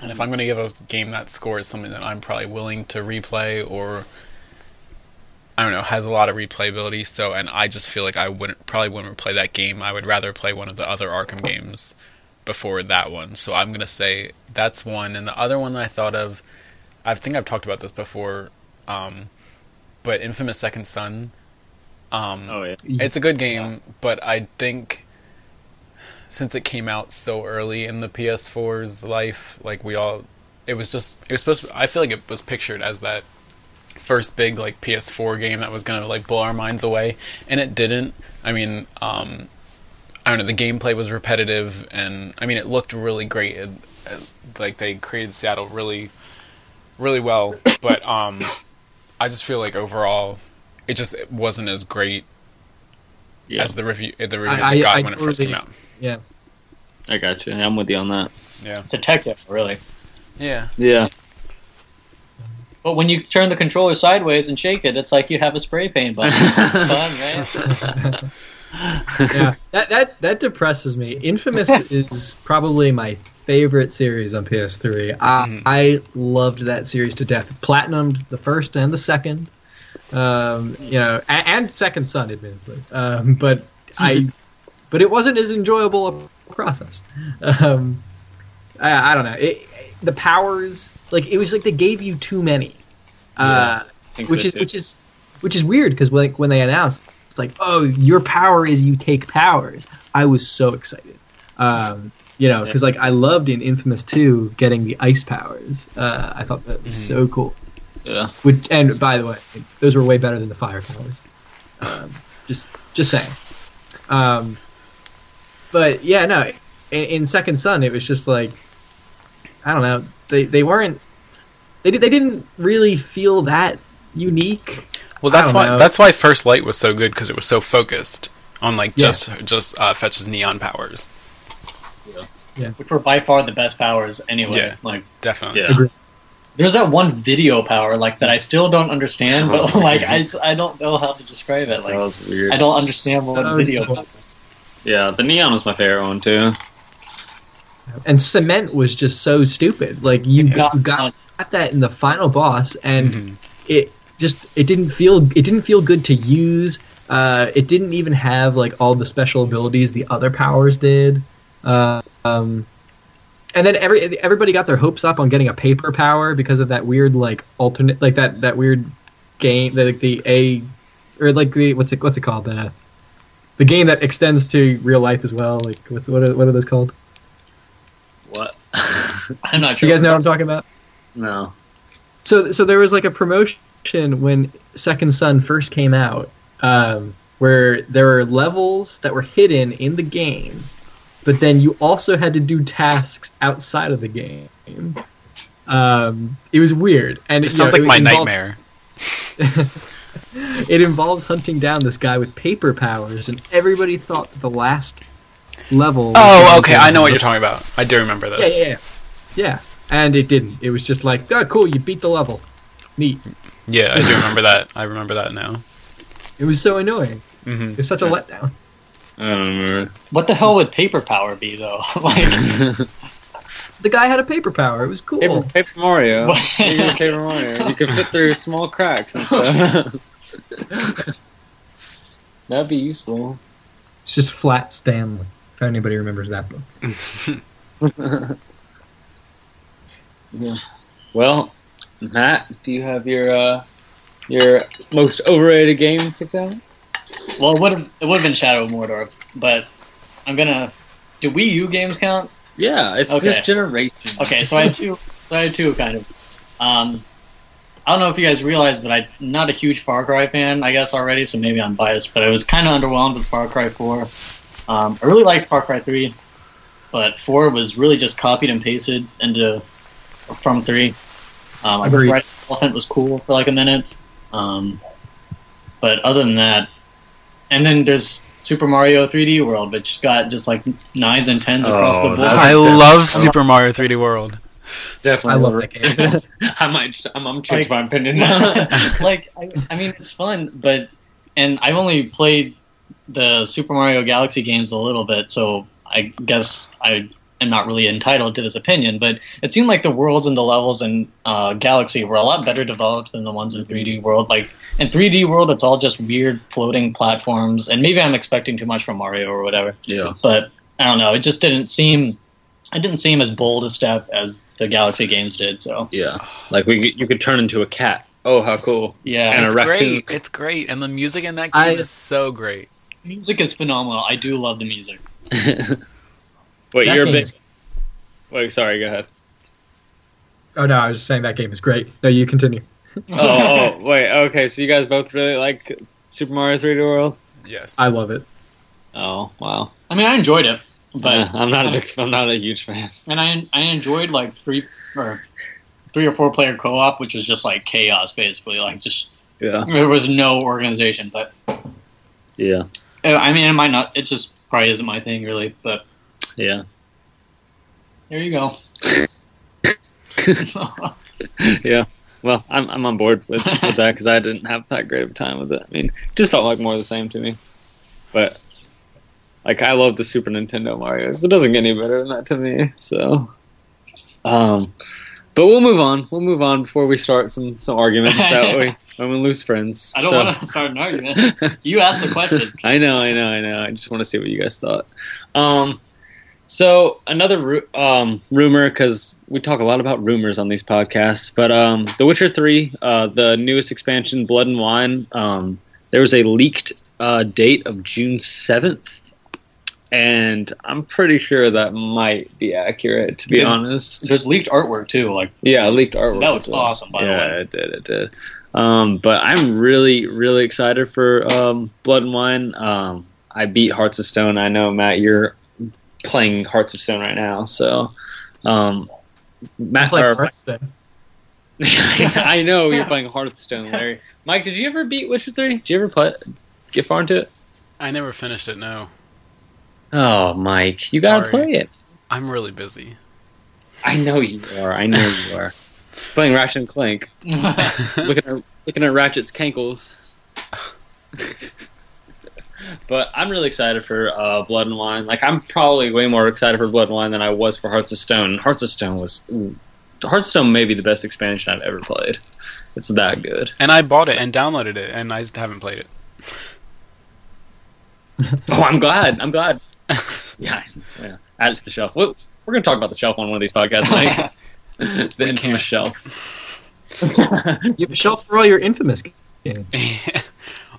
And if I'm going to give a game that score is something that I'm probably willing to replay or I don't know, has a lot of replayability. So, and I just feel like I wouldn't probably wouldn't play that game. I would rather play one of the other Arkham games. before that one. So I'm gonna say that's one. And the other one that I thought of, I think I've talked about this before, um, but Infamous Second Son. Um, Oh yeah. it's a good game, but I think since it came out so early in the PS4's life, like we all, it was just it was supposed. To, I feel like it was pictured as that first big like PS4 game that was gonna like blow our minds away, and it didn't. I mean, um, I don't know. The gameplay was repetitive, and I mean, it looked really great. It, it- like they created Seattle really, really well, but um, I just feel like overall, it just it wasn't as great Yeah, as the review the review I- got I when it first came out. Yeah. I got you. I'm with you on that. Yeah, It's a tech demo, really. yeah, Yeah. But when you turn the controller sideways and shake it, it's like you have a spray paint button. It's fun, right? yeah, that that that depresses me. Infamous is probably my favorite series on PS3. I, Mhm. I loved that series to death. Platinumed the first and the second, um, you know, and, and Second Son, admittedly. Um, but I, but it wasn't as enjoyable a process. Um, I, I don't know. It, the powers, like it was like they gave you too many. Uh, which so, is too. which is which is weird because like when they announced it's like oh your power is you take powers i was so excited um you know because like i loved in infamous 2 getting the ice powers uh i thought that was Mhm. so cool yeah. which and by the way those were way better than the fire powers um, just just saying um but yeah no in, in second son it was just like i don't know they they weren't they, they didn't really feel that unique Well, that's why know. that's why First Light was so good because it was so focused on like Yeah. just just uh, Fetch's neon powers. Yeah. Which were by far the best powers anyway. Yeah. Like Definitely. Yeah. there's that one video power like that I still don't understand, That was but like. I, I don't know how to describe it. that Like was weird. I don't understand what So video. cool. Power- Yeah, the neon was my favorite one too. and cement was just so stupid. Like you Yeah. got, got got that in the final boss, and Mhm. it just it didn't feel it didn't feel good to use. Uh, it didn't even have like all the special abilities the other powers did. Uh, um, and then every everybody got their hopes up on getting a paper power because of that weird like alternate like that that weird game the, like the a or like the what's it what's it called the the game that extends to real life as well. Like what's what are, what are those called? What? I'm not sure. you guys know what I'm talking about? no. So, so there was like a promotion when Second Son first came out, um, where there were levels that were hidden in the game, but then you also had to do tasks outside of the game. Um, it was weird, and It you know, sounds like my involved- nightmare. it involves hunting down this guy with paper powers, and everybody thought that the last level. Oh, gonna okay. I know what you're talking about. I do remember Yeah, this. yeah, yeah, yeah. And it didn't. It was just like, oh, cool, you beat the level. Neat. Yeah, I do remember that. I remember that now. It was so annoying. hmm It's such a letdown. I don't remember. What the hell would paper power be though? like The guy had a paper power. It was cool. Paper, Paper Mario. You Paper Mario. You can fit through small cracks and stuff. That'd be useful. It's just Flat Stanley. If anybody remembers that book. Yeah. Well, Matt, do you have your uh, your most overrated game picked out? well it would have it would have been Shadow of Mordor, but I'm gonna do Wii U games count? Yeah, it's Okay. this generation. Okay, so I had two. So I had two kind of. Um, I don't know if you guys realize, but I'm not a huge Far Cry fan, I guess already. So maybe I'm biased, but I was kind of underwhelmed with Far Cry 4. Um, I really liked Far Cry 3, but 4 was really just copied and pasted into from 3. Um, I Agreed. Red Elephant was cool for like a minute, um, but other than that, and then there's Super Mario 3D World, which got just like nines and tens across Oh, the board. that's- I definitely- love Super Mario 3D World. Definitely. I love overrated. that I might. I'm, I'm Like- change my opinion. like I, I mean it's fun but and i've only played the super mario galaxy games a little bit so i guess i am not really entitled to this opinion but it seemed like the worlds and the levels in uh, galaxy were a lot better developed than the ones in 3d world like in 3d world it's all just weird floating platforms and maybe i'm expecting too much from mario or whatever yeah. but I don't know. It just didn't seem it didn't seem as bold a step as the Galaxy games did. So Yeah, like we you could turn into a cat. Oh, how cool! yeah, And a it's raccoon. great. It's great, and the music in that game I- is so great. music is phenomenal. I do love the music. Wait, That you're a game big. is- Wait, sorry. Go ahead. Oh no, I was just saying that game is great. No, you continue. Oh, oh, wait. Okay, so you guys both really like Super Mario 3D World? Yes, I love it. Oh, wow. I mean, I enjoyed it, but Yeah, I'm not a big. I'm not a huge fan. and I I enjoyed like three or three or four player co op, which was just like chaos basically. Like just Yeah. there was no organization. But Yeah. I mean, it might not. It just probably isn't my thing really. But Yeah. there you go. yeah. Well, I'm I'm on board with, with that because I didn't have that great of a time with it. I mean, it just felt like more of the same to me. But like, I love the Super Nintendo Mario's. It doesn't get any better than that to me. So, um, but we'll move on. We'll move on before we start some some arguments that we when we lose friends. I don't So- want to start an argument. You asked the question. I know, I know, I know. I just want to see what you guys thought. Um, so another ru- um, rumor, because we talk a lot about rumors on these podcasts, but um, The Witcher Three, uh, the newest expansion, Blood and Wine, um, there was a leaked uh, date of June seventh, and I'm pretty sure that might be accurate. To be Yeah. honest, There's leaked artwork too. Like yeah, leaked artwork. That was well. awesome, by the yeah, way. it did. It did. Um, but I'm really, really excited for um, Blood and Wine. Um, I beat Hearts of Stone. I know Matt, you're playing Hearts of Stone right now. So, um, I Matt, play or- Hearthstone. I know you're playing Hearthstone, Larry. Mike, did you ever beat Witcher Three? Did you ever play? Get far into it? I never finished it. No, Oh, Mike, you gotta play it. I'm really busy. I know you are. I know you are. Playing Ratchet and Clank. looking at looking at Ratchet's cankles. But I'm really excited for uh, Blood and Wine. Like I'm probably way more excited for Blood and Wine than I was for Hearts of Stone. Hearts of Stone was ooh, Hearts of Stone may be the best expansion I've ever played. It's that good. And I bought it and downloaded it, and I haven't played it. Oh, I'm glad. I'm glad. Yeah, yeah. Add it to the shelf. We're, we're going to talk about the shelf on one of these podcasts, Mike. the We infamous can't. shelf. You have a shelf for all your infamous games.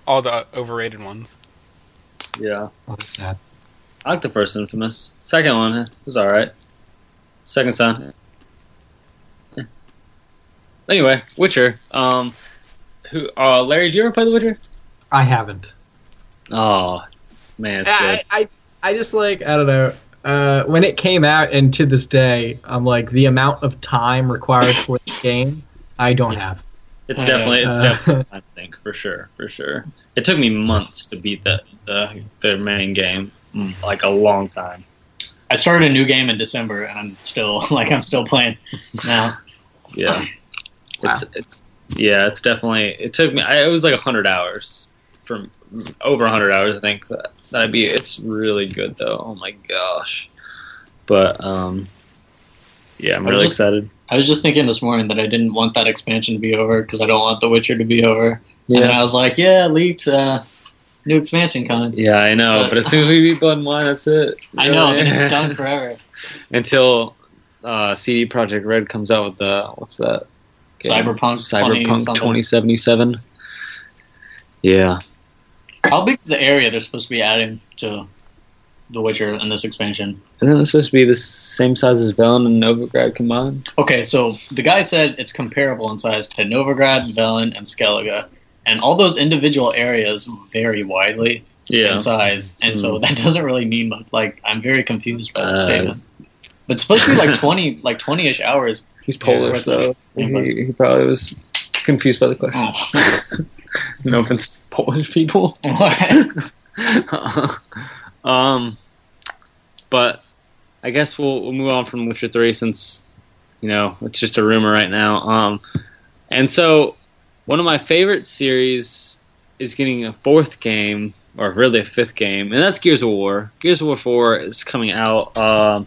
All the overrated ones. Yeah. Oh, that's sad. I like the first Infamous. Second one eh, was alright. Second son. eh. Anyway, Witcher. Um, who? Uh, Larry, do you ever play The Witcher? I haven't. Oh, man, it's good. I, I, I just like I don't know. Uh, when it came out, and to this day, I'm like the amount of time required for the game. I don't have. It's definitely, it's uh, definitely, I think for sure, for sure. It took me months to beat the the, the main game, Mm, like a long time. I started a new game in December, and I'm still like I'm still playing now. Yeah, it's it's yeah, it's definitely. It took me. I, it was like hundred hours from over hundred hours. I think that that'd be. It's really good though. Oh my gosh! But um, yeah, I'm really just- excited. I was just thinking this morning that I didn't want that expansion to be over because I don't want The Witcher to be over. And I was like, yeah, leaked uh, new expansion coming. yeah, I know. But as soon as we beat Blood and Wine, that's it. I know, it's done forever. until uh, CD Projekt Red comes out with the what's that? Cyberpunk Cyberpunk 2077. Yeah, How big is the area they're supposed to be adding to The Witcher in this expansion? isn't it supposed to be the same size as Velen and Novigrad combined? Okay, so the guy said it's comparable in size to Novigrad, Velen, and Skellige. And all those individual areas vary widely Yeah, in size, and so Hmm. that doesn't really mean much. Like, I'm very confused by that Uh, statement. But it's supposed to be like 20, like 20-ish hours. he's Polish though. He, he probably was confused by the question. Oh. no offense, Polish people. um, but I guess we'll, we'll move on from Witcher Three since you know it's just a rumor right now. Um, and so one of my favorite series is getting a fourth game, or really a fifth game, and that's Gears of War. Gears of War Four is coming out. Um,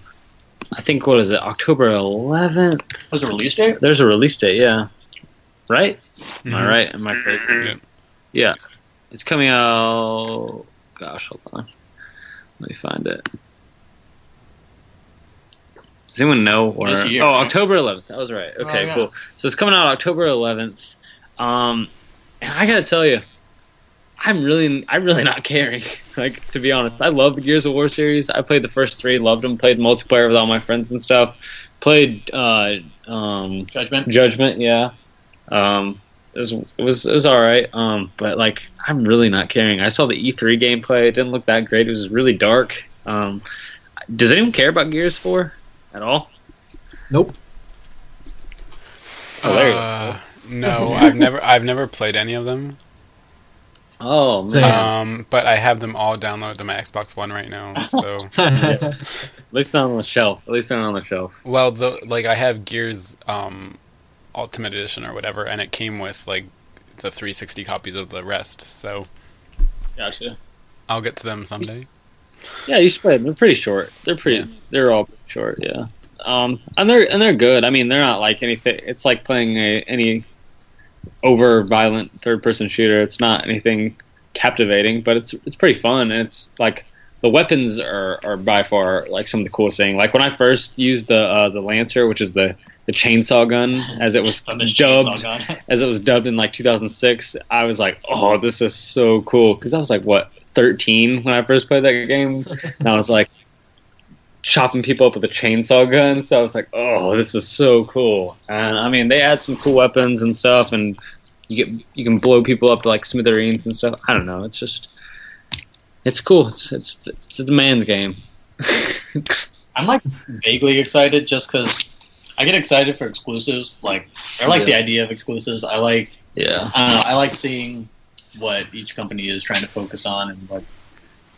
I think what is it, October 11th? Was a release date? There's a release date, yeah. Right? Am I Mhm. right? Am I crazy? Yeah. Yeah. It's coming out. Gosh, hold on. Let me find it. Does anyone know? Or, year, oh, right? October 11th. That was right. Okay, Oh, yeah. cool. So it's coming out October 11th. Um, and I gotta tell you, I'm really, I'm really not caring. like to be honest, I love the Gears of War series. I played the first three, loved them. Played multiplayer with all my friends and stuff. Played uh, um, Judgment. Judgment, yeah. Um, it was it was it was all right. Um, but like I'm really not caring. I saw the E3 gameplay. It didn't look that great. It was really dark. Um, does anyone care about Gears 4 at all? Nope. Oh, there you go. Uh, no, I've never I've never played any of them. Oh man, Um, but I have them all downloaded to my Xbox One right now. So, at least not on the shelf. At least not on the shelf. well, the like I have Gears um, Ultimate Edition or whatever, and it came with like the 360 copies of the rest. So Gotcha. I'll get to them someday. Yeah, you should play them. They're pretty short. They're pretty. Yeah. They're all pretty short. Yeah. Um, and they're and they're good. I mean, they're not like anything. It's like playing a, any over violent third person shooter. It's not anything captivating, but it's it's pretty fun. And it's like the weapons are, are by far like some of the coolest thing. Like when I first used the uh, the Lancer, which is the the chainsaw gun, as it was dubbed as it was dubbed in like 2006, I was like, "Oh, this is so cool!" Because I was like, what, 13 when I first played that game, and I was like chopping people up with a chainsaw gun. So I was like, "Oh, this is so cool!" And I mean, they add some cool weapons and stuff, and you get you can blow people up to like smithereens and stuff. I don't know. It's just it's cool. It's it's it's a demands game. I'm like vaguely excited just because I get excited for exclusives. Like I like Yeah. the idea of exclusives. I like yeah. I. I like seeing what each company is trying to focus on and what.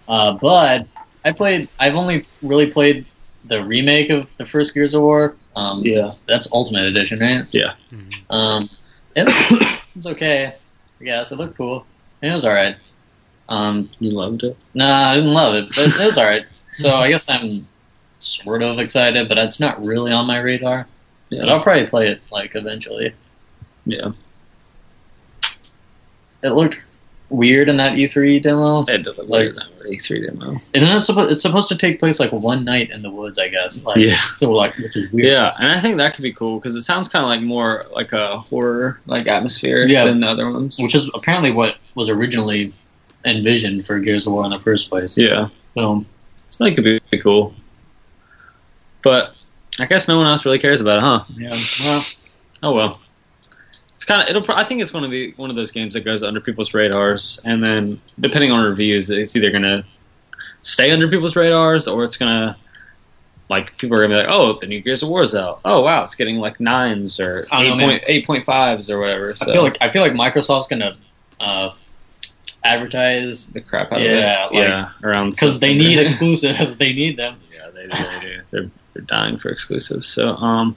Uh, but I played. I've only really played the remake of the first Gears of War. Um, Yeah. that's, that's Ultimate Edition, right? Mhm. Um, it it's okay. I guess it looked cool. It was all right. Um, You loved it. Nah, I didn't love it, but it was alright. So I guess I'm sort of excited, but it's not really on my radar. But I'll probably play it like eventually. Yeah. It looked weird in that E3 demo. It did look Like- like that E3 demo. And then it's supposed, it's supposed to take place like one night in the woods, I guess. Like, Yeah. So like, which is weird. Yeah, and I think that could be cool because it sounds kind of like more like a horror like atmosphere Yeah. than the other ones. Which is apparently what was originally envisioned for Gears of War in the first place. yeah, So so that could be cool. But I guess no one else really cares about it, huh? yeah, well, Oh well. It's kind of it'll. I think it's going to be one of those games that goes under people's radars, and then depending on reviews, it's either going to stay under people's radars or it's going to. Like people are gonna be like, oh, the new Gears of War is out. Oh wow, it's getting like nines or I eight don't know, man. point eight point fives or whatever. So I feel like I feel like Microsoft's gonna uh, advertise the crap out Yeah, of it. like- yeah, around because they need exclusives. they need them. Yeah, they, they do. They're they're dying for exclusives. So, um,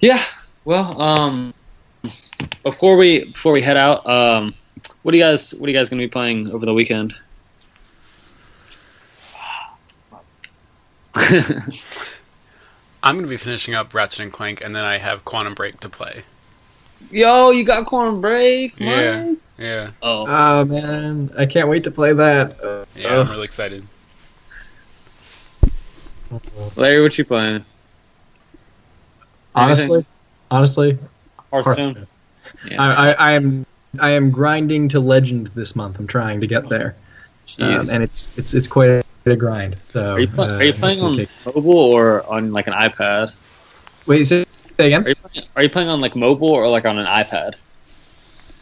yeah. Well, um, before we before we head out, um, what do you guys what are you guys going to be playing over the weekend? I'm going to be finishing up Ratchet and Clank, and then I have Quantum Break to play. Yo, you got Quantum Break? Yeah. Yeah, Oh, Oh man, I can't wait to play that. Uh, yeah, I'm really excited. Larry, what you playing? honestly, honestly, Hearthstone. Hearthstone. Yeah. I, I, I am I am grinding to legend this month. I'm trying to get there, um, and it's it's it's quite a grind. So are you, pl- uh, are you playing on take- mobile or on like an iPad? Wait, say, say again. Are you, playing, are you playing on like mobile or like on an iPad?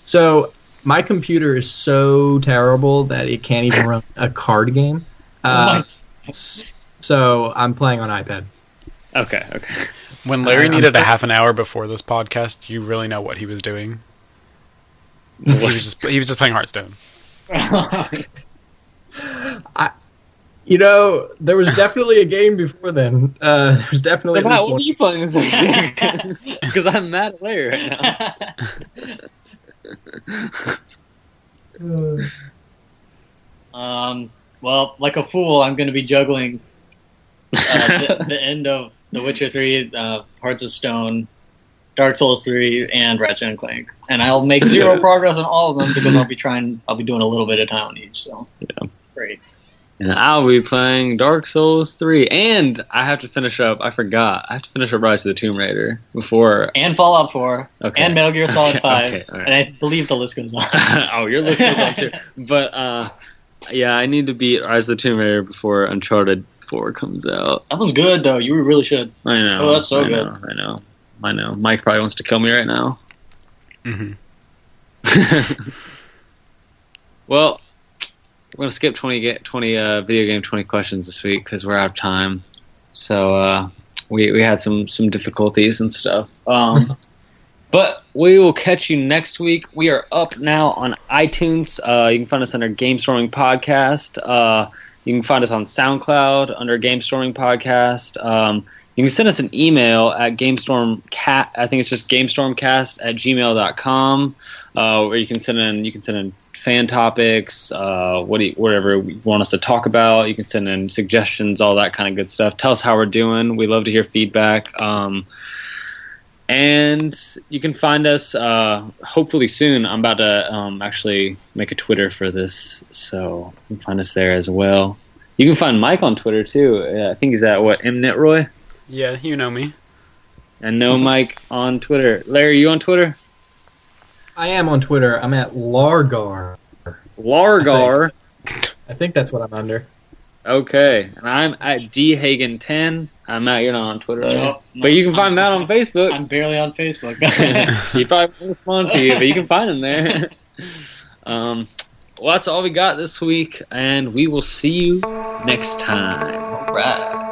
So my computer is so terrible that it can't even run a card game. Uh, s- so I'm playing on iPad. Okay, okay. When Larry I'm needed a half an hour before this podcast, you really know what he was doing. He was just he was just playing Hearthstone. I, You know, there was definitely a game before then. Uh, there was definitely. Matt, what are you playing this week? Because I'm mad at Larry right now. um, well, like a fool, I'm going to be juggling uh, the, the end of The Witcher 3, uh, Hearts of Stone, Dark Souls 3, and Ratchet and Clank. And I'll make zero progress on all of them because I'll be trying. I'll be doing a little bit of time on each. So Yeah. great. And I'll be playing Dark Souls 3. And I have to finish up, I forgot, I have to finish up Rise of the Tomb Raider before. And Fallout 4. Okay. And Metal Gear Solid Okay, 5. okay, right. And I believe the list goes on. oh, your list goes on too. But, uh, yeah, I need to beat Rise of the Tomb Raider before Uncharted 4 comes out. that one's good, though. You really should. I know. Oh, that's so I good. Know, I know. I know. Mike probably wants to kill me right now. hmm well, we're gonna skip 20, ga- 20 uh, video game 20 questions this week because we're out of time. So uh, we we had some some difficulties and stuff. Um, but we will catch you next week. We are up now on iTunes. Uh, you can find us under Game Storming Podcast. You can find us on SoundCloud under Game Storming Podcast. Um, you can send us an email at GameStormCat. I think it's just GameStormCast at gmail.com. Uh, where you can send in you can send in fan topics, uh, what you, whatever you want us to talk about. You can send in suggestions, all that kind of good stuff. Tell us how we're doing. We love to hear feedback. Um, and you can find us uh, hopefully soon. I'm about to um, actually make a Twitter for this, so you can find us there as well. You can find Mike on Twitter too. Uh, I think he's at what Mnetroy, Yeah, you know me. and no Mike on Twitter. Larry, you on Twitter? I am on Twitter. I'm at Largar. Largar. I think that's what I'm under. Okay, and I'm at dhagen10. I'm Matt. You're not on Twitter, right? Nope, but you can nope, find Matt on Facebook. I'm barely on Facebook. he probably won't respond to you, but you can find him there. um, well, that's all we got this week, and we will see you next time. right.